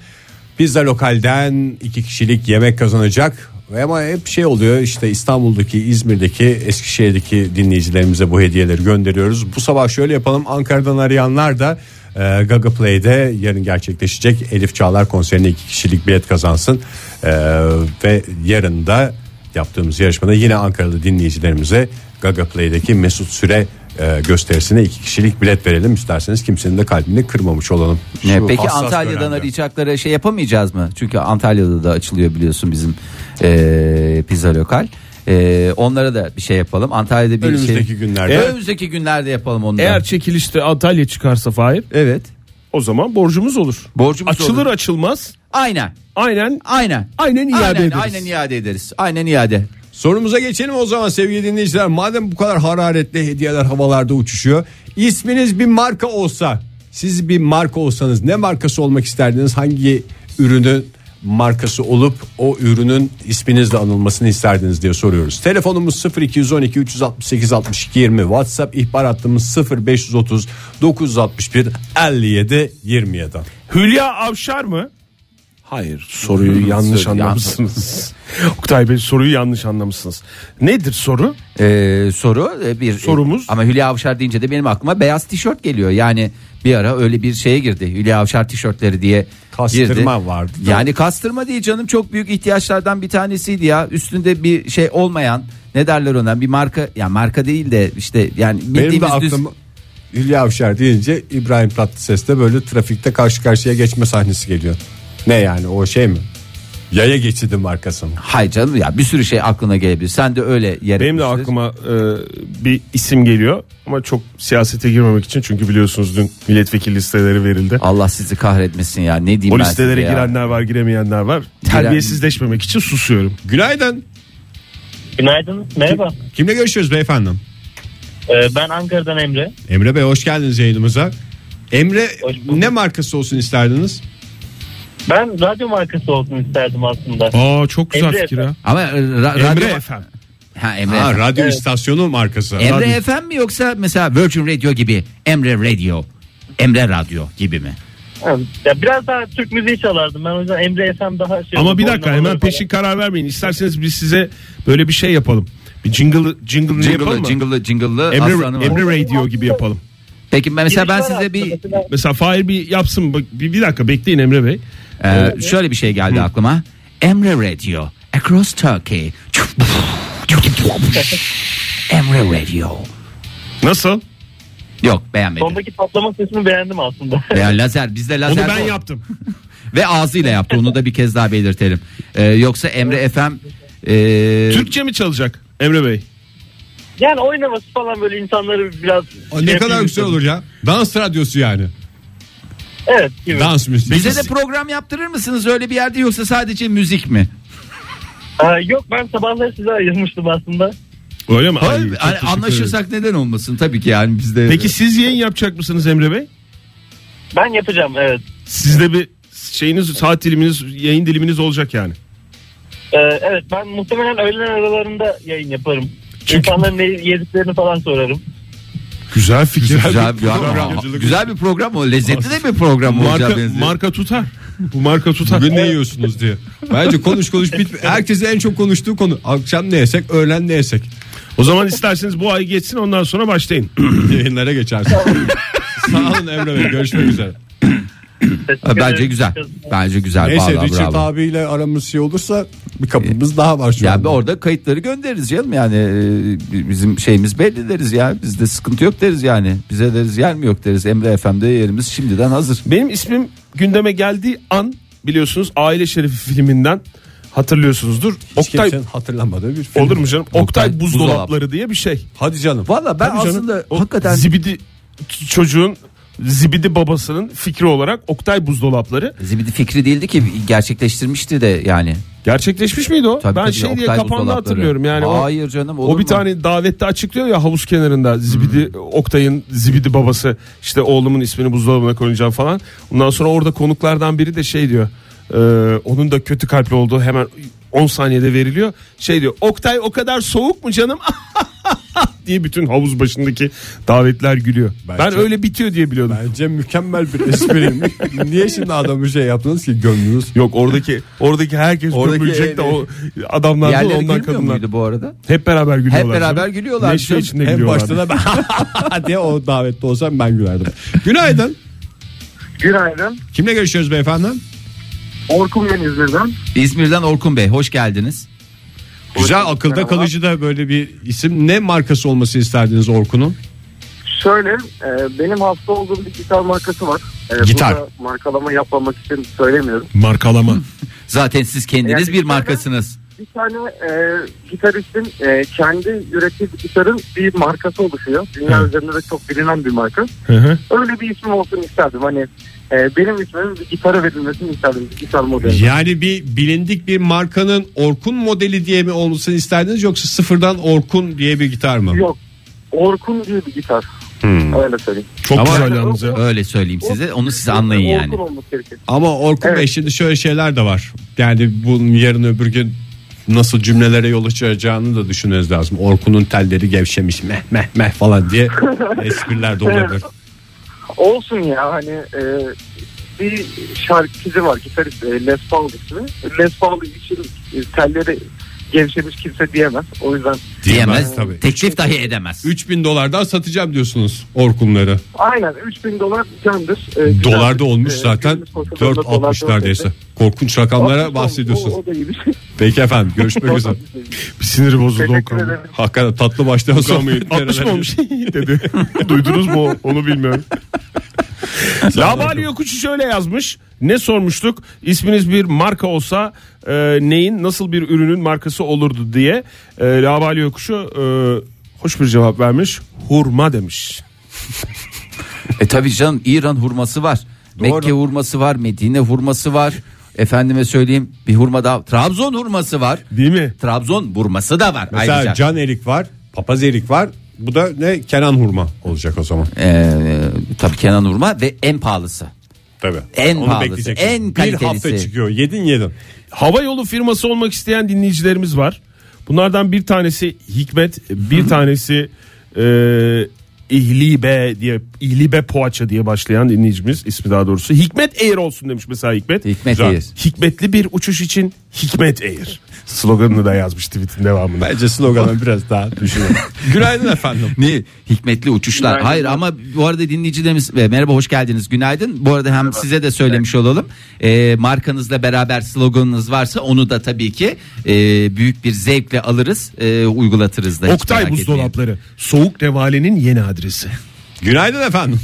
Pizza lokalden iki kişilik yemek kazanacak. Ama hep şey oluyor işte İstanbul'daki, İzmir'deki, Eskişehir'deki dinleyicilerimize bu hediyeleri gönderiyoruz. Bu sabah şöyle yapalım Ankara'dan arayanlar da e, Gaga Play'de yarın gerçekleşecek Elif Çağlar konserine iki kişilik bilet kazansın. E, ve yarın da yaptığımız yarışmada yine Ankaralı dinleyicilerimize Gaga Play'deki Mesut Süre e, gösterisine iki kişilik bilet verelim isterseniz kimsenin de kalbini kırmamış olalım. Ne, Şu peki Antalya'dan dönemde. arayacakları şey yapamayacağız mı? Çünkü Antalya'da da açılıyor biliyorsun bizim eee pizza lokal. Ee, onlara da bir şey yapalım. Antalya'da bir Önümüzdeki şey. günlerde. Önümüzdeki günlerde yapalım onu da. Eğer çekilişte Antalya çıkarsa Fahir Evet. O zaman borcumuz olur. Borcumuz Açılır olur. açılmaz Aynen. aynen Aynen. aynen iade aynen, ederiz. Aynen iade ederiz. Aynen iade. Sorumuza geçelim o zaman sevgili dinleyiciler. Madem bu kadar hararetli hediyeler havalarda uçuşuyor. İsminiz bir marka olsa, siz bir marka olsanız ne markası olmak isterdiniz? Hangi ürünün markası olup o ürünün isminizle anılmasını isterdiniz diye soruyoruz. Telefonumuz 0212 368 62 20 WhatsApp ihbar hattımız 0530 961 57 27. Hülya Avşar mı? Hayır soruyu yanlış anlamışsınız. Oktay Bey soruyu yanlış anlamışsınız. Nedir soru? Ee, soru e, bir Sorumuz? ama Hülya Avşar deyince de benim aklıma beyaz tişört geliyor. Yani bir ara öyle bir şeye girdi. Hülya Avşar tişörtleri diye Kastırma girdi. vardı. Yani kastırma değil canım çok büyük ihtiyaçlardan bir tanesiydi ya. Üstünde bir şey olmayan ne derler ona bir marka ya marka değil de işte yani Benim de bildiğimiz düz- Hülya Avşar deyince İbrahim Tatlıses'te böyle trafikte karşı karşıya geçme sahnesi geliyor. Ne yani o şey mi? Yaya geçidi markası mı? Hayır canım ya bir sürü şey aklına gelebilir. Sen de öyle yer Benim de etmiştir. aklıma e, bir isim geliyor ama çok siyasete girmemek için çünkü biliyorsunuz dün milletvekili listeleri verildi. Allah sizi kahretmesin ya. Ne diyeyim O ben listelere ya. girenler var giremeyenler var. Terbiyesizleşmemek için susuyorum. Günaydın. Günaydın. Merhaba. Kimle görüşüyoruz beyefendi? Ee, ben Ankara'dan Emre. Emre Bey hoş geldiniz yayınımıza. Emre Hoş bulduk. ne markası olsun isterdiniz? Ben radyo markası olsun isterdim aslında. Aa çok güzel Emre fikir ha. Ama e, ra- Emre radyo- efendim. Ha Emre. Ha, FM. radyo Evet. istasyonu markası. Emre Radyo- FM mi yoksa mesela Virgin Radio gibi Emre Radio, Emre Radyo gibi mi? Ya biraz daha Türk müziği çalardım. Ben o yüzden Emre FM daha şey Ama bir dakika hemen falan. peşin karar vermeyin. İsterseniz biz size böyle bir şey yapalım. Bir jingle jingle yapalım Jingle'lı, mı? jingle'lı, jingle'lı Emre, aslanım. Emre Radio gibi yapalım. Peki ben mesela ben size bir Mesela- Fahir bir yapsın. Bak, Bir, bir dakika bekleyin Emre Bey. e, şöyle bir şey geldi aklıma. Emre Radio across Turkey. Emre Radio. Nasıl? Yok beğenmedim. Sondaki patlama sesini beğendim aslında. Veya lazer bizde Onu lazer ben bu. yaptım. ve ağzıyla yaptı onu da bir kez daha belirtelim. E, yoksa Emre FM e, Türkçe mi çalacak Emre Bey? Yani oynaması falan böyle insanları biraz... Aa, şey ne kadar yapayım güzel olur ya. Dans radyosu yani. Evet gibi. Dans müziği. bize de program yaptırır mısınız öyle bir yerde yoksa sadece müzik mi? Ha, yok ben sabahları size ayırmıştım aslında. Öyle mi? Ay, Hayır, çok hani teşekkür anlaşırsak neden olmasın tabii ki yani bizde. Peki siz yayın yapacak mısınız Emre Bey? Ben yapacağım evet. Sizde bir şeyiniz saat diliminiz yayın diliminiz olacak yani. Ee, evet ben muhtemelen öğlen aralarında yayın yaparım. Çünkü- İnsanların ne yediklerini falan sorarım. Güzel fikir. güzel bir program. Güzel bir program o. Lezzetli de bir program marka, olacağı benziyor. marka tutar. Bu marka tutar. Bugün ne yiyorsunuz diye. Bence konuş konuş bit. Herkesin en çok konuştuğu konu. Akşam ne yesek, öğlen ne yesek. O zaman isterseniz bu ay geçsin ondan sonra başlayın. Yayınlara geçersin. Sağ olun Emre Bey. Görüşmek üzere. Bence güzel. Bence güzel. Neyse Vallahi Richard bravo. abiyle aramız şey olursa bir kapımız daha var şu Ya anda. orada kayıtları göndeririz canım yani e, bizim şeyimiz belli deriz ya bizde sıkıntı yok deriz yani bize deriz yer mi yok deriz Emre FM'de yerimiz şimdiden hazır. Benim ismim gündeme geldiği an biliyorsunuz Aile Şerefi filminden hatırlıyorsunuzdur. Hiç Oktay hatırlamadığı bir film. olur mu canım? Oktay, Oktay buzdolapları diye bir şey. Hadi canım. Valla ben Tabii canım. aslında O hakikaten zibidi çocuğun zibidi babasının fikri olarak Oktay buzdolapları zibidi fikri değildi ki gerçekleştirmişti de yani. gerçekleşmiş miydi o? Tabii ben tabii, şey diye Oktay kapandı buzdolapları. hatırlıyorum yani. o- Hayır canım olur O bir mu? tane davette açıklıyor ya havuz kenarında zibidi Oktay'ın zibidi babası işte oğlumun ismini buzdolabına koyacağım falan. Ondan sonra orada konuklardan biri de şey diyor. e, onun da kötü kalpli olduğu hemen 10 saniyede veriliyor. Şey diyor Oktay o kadar soğuk mu canım? diye bütün havuz başındaki davetler gülüyor. Bence- ben öyle bitiyor diye biliyordum. Bence mükemmel bir espriymiş. Niye şimdi adamı şey yaptınız ki gömdünüz? Yok oradaki oradaki herkes Oradaki gömülecek de o adamlar da ondan kadınlar. muydu bu arada? Hep beraber gülüyorlar. Hep beraber gülüyorlar canım. içinde En gülüyorlar. başta da ben diye o davette olsam ben gülerdim. Günaydın. Günaydın. Kimle görüşüyoruz beyefendi? Orkun ben İzmir'den. İzmir'den Orkun Bey hoş geldiniz. Güzel akılda Merhaba. kalıcı da böyle bir isim. Ne markası olması isterdiniz Orkun'un? Şöyle e, benim hasta olduğum bir gitar markası var. E, Gitar. burada markalama yapmamak için söylemiyorum. Markalama. Zaten siz kendiniz Yani bir markasınız. Bir tane e, gitaristin e, kendi ürettiği gitarın bir markası oluşuyor. Dünya üzerinde de çok bilinen bir marka. Hı hı. Öyle bir ismim olsun isterdim. Hani e, benim ismimin bir gitara verilmesini isterdim. Bir gitar modeli. Yani bir bilindik bir markanın Orkun modeli diye mi olmasını isterdiniz yoksa sıfırdan Orkun diye bir gitar mı? Yok. Orkun diye bir gitar. Hmm. Öyle söyleyeyim. Çok Ama- güzel yalnız ya. Öyle söyleyeyim size. Onu siz anlayın yani. Ama Orkun Evet. Bey şimdi şöyle şeyler de var. Yani bunun yarın öbür gün nasıl cümlelere yol açacağını da düşünmeniz lazım. Orkun'un telleri gevşemiş meh meh meh falan diye espriler de olabilir. Olsun ya hani e, bir şarkıcı var gitarist e, Les Paul ismi. Les Paul için e, telleri gevşemiş kimse diyemez. O yüzden Diyemez. tabii. Teklif dahi edemez. 3000 dolardan satacağım diyorsunuz Orkunları. aynen 3000 dolar candır. E, güzel. Dolar da olmuş E, zaten günümüz koşullarında 4.60 dolar neredeyse. Korkunç rakamlara O- bahsediyorsunuz. O, o da iyi bir şey. Peki efendim görüşmek üzere. Bir siniri bozuldu Teşekkür Okan. ederim. Hakikaten tatlı Bey, sohbet 60 mı olmuş dedi. Duydunuz mu onu bilmiyorum. Labali Yokuşu şöyle yazmış. Ne sormuştuk? İsminiz bir marka olsa e, neyin nasıl bir ürünün markası olurdu diye. E, Labali Yokuşu e, hoş bir cevap vermiş. Hurma demiş. E tabii canım İran hurması var. Mekke hurması var. Medine hurması var. Efendime söyleyeyim bir hurma daha. Trabzon hurması var. Değil mi? Trabzon hurması da var. Mesela ayrıca. Can Erik var, Papaz Erik var. Bu da ne? Kenan Hurma olacak o zaman. Ee, tabii Kenan hurma ve en pahalısı. Tabii. En Onu pahalısı, en Bir kalitelisi. hafta çıkıyor. Yedin yedin. Hava yolu firması olmak isteyen dinleyicilerimiz var. Bunlardan bir tanesi Hikmet, bir tanesi e, İhlibe diye İhlibe Poğaça diye başlayan dinleyicimiz ismi daha doğrusu. Hikmet Air olsun demiş mesela Hikmet. Hikmet Güzel. Air. Hikmetli bir uçuş için Hikmet Air. Sloganını da yazmış tweetin devamında. Bence sloganı biraz daha düşünün. Günaydın efendim. Ne hikmetli uçuşlar. Günaydın. Hayır ama bu arada dinleyicilerimiz ve merhaba hoş geldiniz. Günaydın. Bu arada hem size de söylemiş olalım. Ee, markanızla beraber sloganınız varsa onu da tabii ki e, büyük bir zevkle alırız, e, uygulatırız da. Oktay buzdolapları. Soğuk Revale'nin yeni adresi. Günaydın efendim.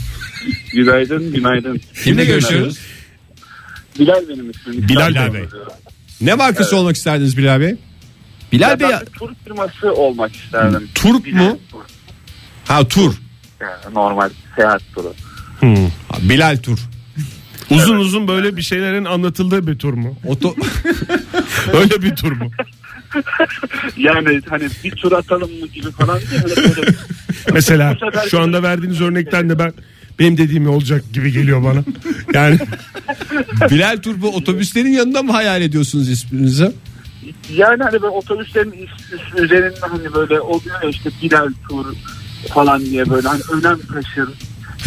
Günaydın, günaydın. Kimle görüşüyoruz? Bilal benim ismim. Bilal İstanbul'dan Bey. Ne markası olmak isterdiniz Bilal Bey? Bilal Bey Ben tur firması olmak isterdim. Turp Bilal mu? tur. Ha tur. Yani normal seyahat turu. Ha, Bilal tur. Uzun uzun böyle bir şeylerin anlatıldığı bir tur mu? Oto... Öyle bir tur mu? Yani hani bir tur atalım mı gibi falan değil. Hani böyle Mesela şu anda verdiğiniz örnekten de ben benim dediğim olacak gibi geliyor bana. Yani Bilal tur bu otobüslerin yanında mı hayal ediyorsunuz isminizi? yani hani böyle otobüslerin üzerinde hani böyle oluyor ya işte Bilal tur falan diye böyle hani önem taşır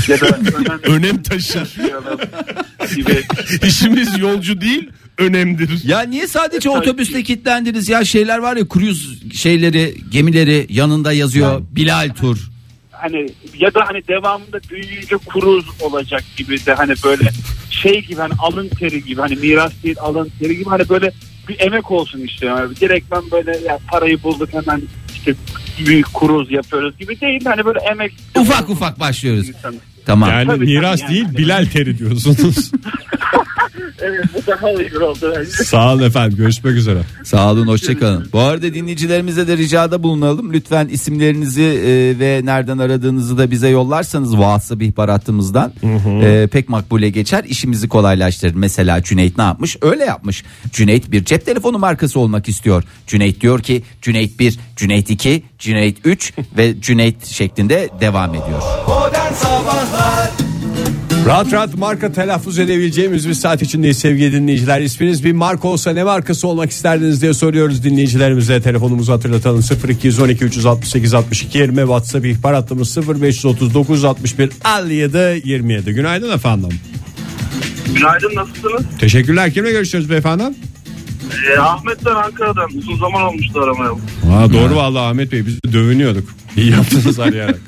ya da önem önem taşır. gibi. İşimiz yolcu değil önemdir. Ya niye sadece otobüste kilitlendiniz ya şeyler var ya kruz şeyleri gemileri yanında yazıyor Bilal Tur. hani ya da hani devamında büyüyünce kuruz olacak gibi de hani böyle şey gibi hani alın teri gibi hani miras değil alın teri gibi hani böyle bir emek olsun işte yani direkt ben böyle ya parayı bulduk hemen işte büyük kuruz yapıyoruz gibi değil hani böyle emek Ufak ufak başlıyoruz. İnsan. Tamam. Yani Tabii, miras tabii değil yani. Bilal teri diyorsunuz. Evet bu daha uygun oldu bence. Sağ olun efendim görüşmek üzere. Sağ olun hoşçakalın. Bu arada dinleyicilerimize de ricada bulunalım. Lütfen isimlerinizi e, ve nereden aradığınızı da bize yollarsanız WhatsApp ihbar hattımızdan e, pek makbule geçer. İşimizi kolaylaştırır. Mesela Cüneyt ne yapmış? Öyle yapmış. Cüneyt bir cep telefonu markası olmak istiyor. Cüneyt diyor ki Cüneyt 1, Cüneyt 2, Cüneyt 3 ve Cüneyt şeklinde devam ediyor. Rahat rahat marka telaffuz edebileceğimiz bir saat içindeyiz sevgili dinleyiciler. İsminiz bir marka olsa ne markası olmak isterdiniz diye soruyoruz dinleyicilerimize. Telefonumuzu hatırlatalım 0212 368 62 20 WhatsApp ihbar hattımız 0539 61 57 27. Günaydın efendim. Günaydın nasılsınız? Teşekkürler. Kimle görüşüyoruz beyefendi? Ee, Ahmet ben Ankara'dan uzun zaman olmuştu aramaya. Aa, doğru vallahi Ahmet Bey biz de dövünüyorduk. İyi yaptınız arayarak.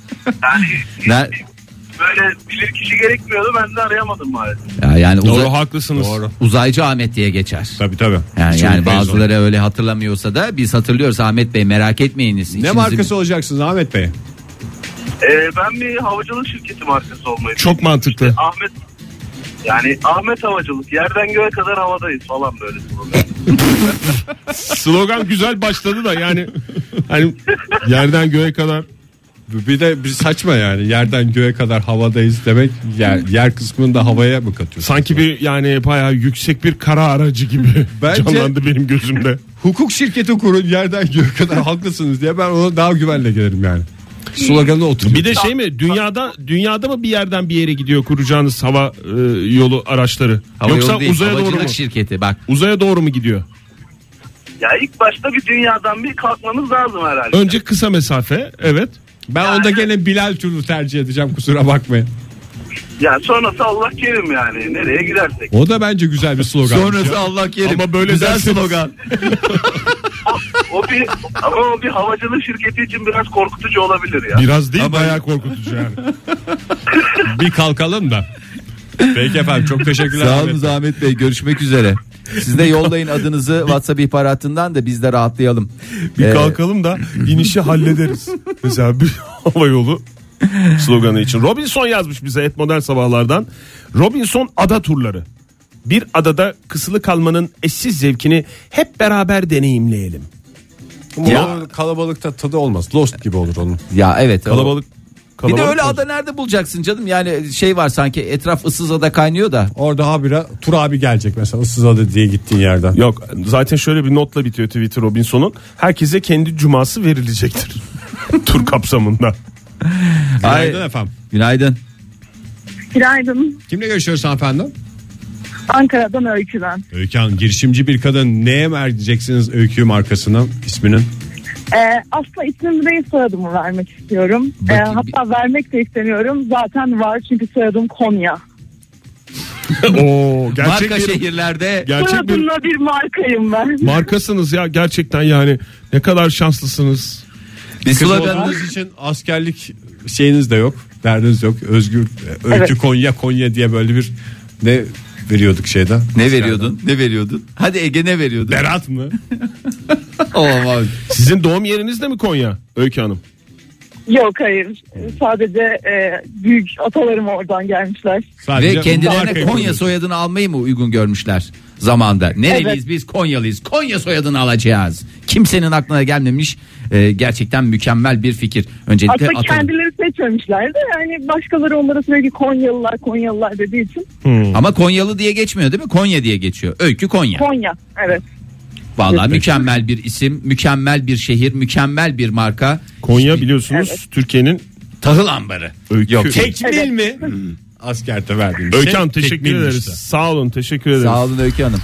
Ne? Böyle bilir kişi gerekmiyordu ben de arayamadım maalesef. Ya yani Doğru uza- haklısınız. Doğru. uzaycı Ahmet diye geçer. Tabii tabii. Yani, Hiç yani onu. bazıları öyle hatırlamıyorsa da biz hatırlıyoruz Ahmet Bey merak etmeyiniz. Ne İçinizi- markası olacaksınız Ahmet Bey? Ee, ben bir havacılık şirketi markası olmayı Çok mantıklı. Ahmet Yani Ahmet Havacılık yerden göğe kadar havadayız falan böyle slogan. Slogan güzel başladı da yani hani yerden göğe kadar Bir de bir saçma yani yerden göğe kadar havadayız demek yer, yer kısmını da havaya mı katıyorsun? sanki bir yani bayağı yüksek bir kara aracı gibi Bence- canlandı benim gözümde. Hukuk şirketi kurun yerden göğe kadar haklısınız diye ben ona daha güvenle gelirim yani. Sloganı oturuyor. Bir de şey mi dünyada dünyada mı bir yerden bir yere gidiyor kuracağınız hava e, yolu araçları Hava yoksa yolu değil, uzaya doğru mu? şirketi bak. Uzaya doğru mu gidiyor? Ya ilk başta bir dünyadan bir kalkmamız lazım herhalde. Önce kısa mesafe evet. ben onda gene Bilal Tur'u tercih edeceğim kusura bakmayın. Yani sonrası Allah kerim yani nereye gidersek. O da bence güzel bir slogan. Sonrası Allah kerim. Ama böyle Güzel slogan. O bir ama o bir havacılık şirketi için biraz korkutucu olabilir ya. Biraz değil Ama- bayağı korkutucu yani. bir kalkalım da. Peki efendim çok teşekkürler. Sağ Ahmet olun Bey. Ahmet Bey görüşmek üzere. Siz de yollayın adınızı WhatsApp ihbaratından da biz de rahatlayalım. Bir Ee, kalkalım da inişi hallederiz. Mesela bir hava yolu sloganı için. Robinson yazmış bize et modern sabahlardan. Robinson ada turları. Bir adada kısılı kalmanın eşsiz zevkini hep beraber deneyimleyelim. O kalabalıkta tadı olmaz. Lost gibi olur onun. Ya evet. Kalabalık. Bir de öyle ada nerede bulacaksın canım? Yani şey var sanki etraf ıssız ada kaynıyor da. Orada habire Tur abi gelecek mesela ıssız adı diye gittiğin yerden. Yok zaten şöyle bir notla bitiyor Twitter Robinson'un. Herkese kendi cuması verilecektir. Tur kapsamında. Günaydın Ay- efendim. Günaydın. Günaydın. Kimle görüşüyoruz hanımefendi? Ankara'dan Öykü ben. Öykü Hanım girişimci bir kadın. Neye vereceksiniz Öykü markasının isminin? Ee, aslında ismimi değil soyadımı vermek istiyorum. Ee, Bakayım. hatta vermek de istemiyorum. Zaten var çünkü soyadım Konya. Oo, gerçek Marka bir, şehirlerde gerçek bir Soyadımla bir markayım ben. markasınız ya gerçekten yani ne kadar şanslısınız. bir Kız sloganınız olduğunuz için askerlik şeyiniz de yok. Derdiniz yok. Özgür e, Öykü Evet. Konya Konya diye böyle bir ne veriyorduk şeyde. ne veriyordun? Ne veriyordun? Hadi Ege ne veriyordun? Berat mı? Sizin doğum yeriniz de mi Konya Öykü Hanım? Yok hayır. Sadece e, büyük atalarım oradan gelmişler. Sadece Ve kendilerine Konya soyadını almayı mı uygun görmüşler zamanda? Nereliyiz biz? Konyalıyız. Konya soyadını alacağız. Kimsenin aklına gelmemiş e, gerçekten mükemmel bir fikir. Öncelikle Aslında atalım. kendileri seçmemişler de yani başkaları onlara sürekli Konyalılar Konyalılar dediği için Ama Konyalı diye geçmiyor değil mi? Konya diye geçiyor. Öykü Konya. Konya evet. Vallahi mükemmel bir isim, mükemmel bir şehir, mükemmel bir marka. Konya biliyorsunuz Türkiye'nin Tahıl ambarı. öykü. Yok, Tekmil mi? Askerde verdiğim Öykü şey. Hanım teşekkür tekmilmiş ederiz. de. Sağ olun teşekkür ederiz. Sağ olun Öykü Hanım.